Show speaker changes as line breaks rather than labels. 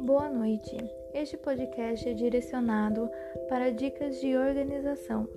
Boa noite. Este podcast é direcionado para dicas de organização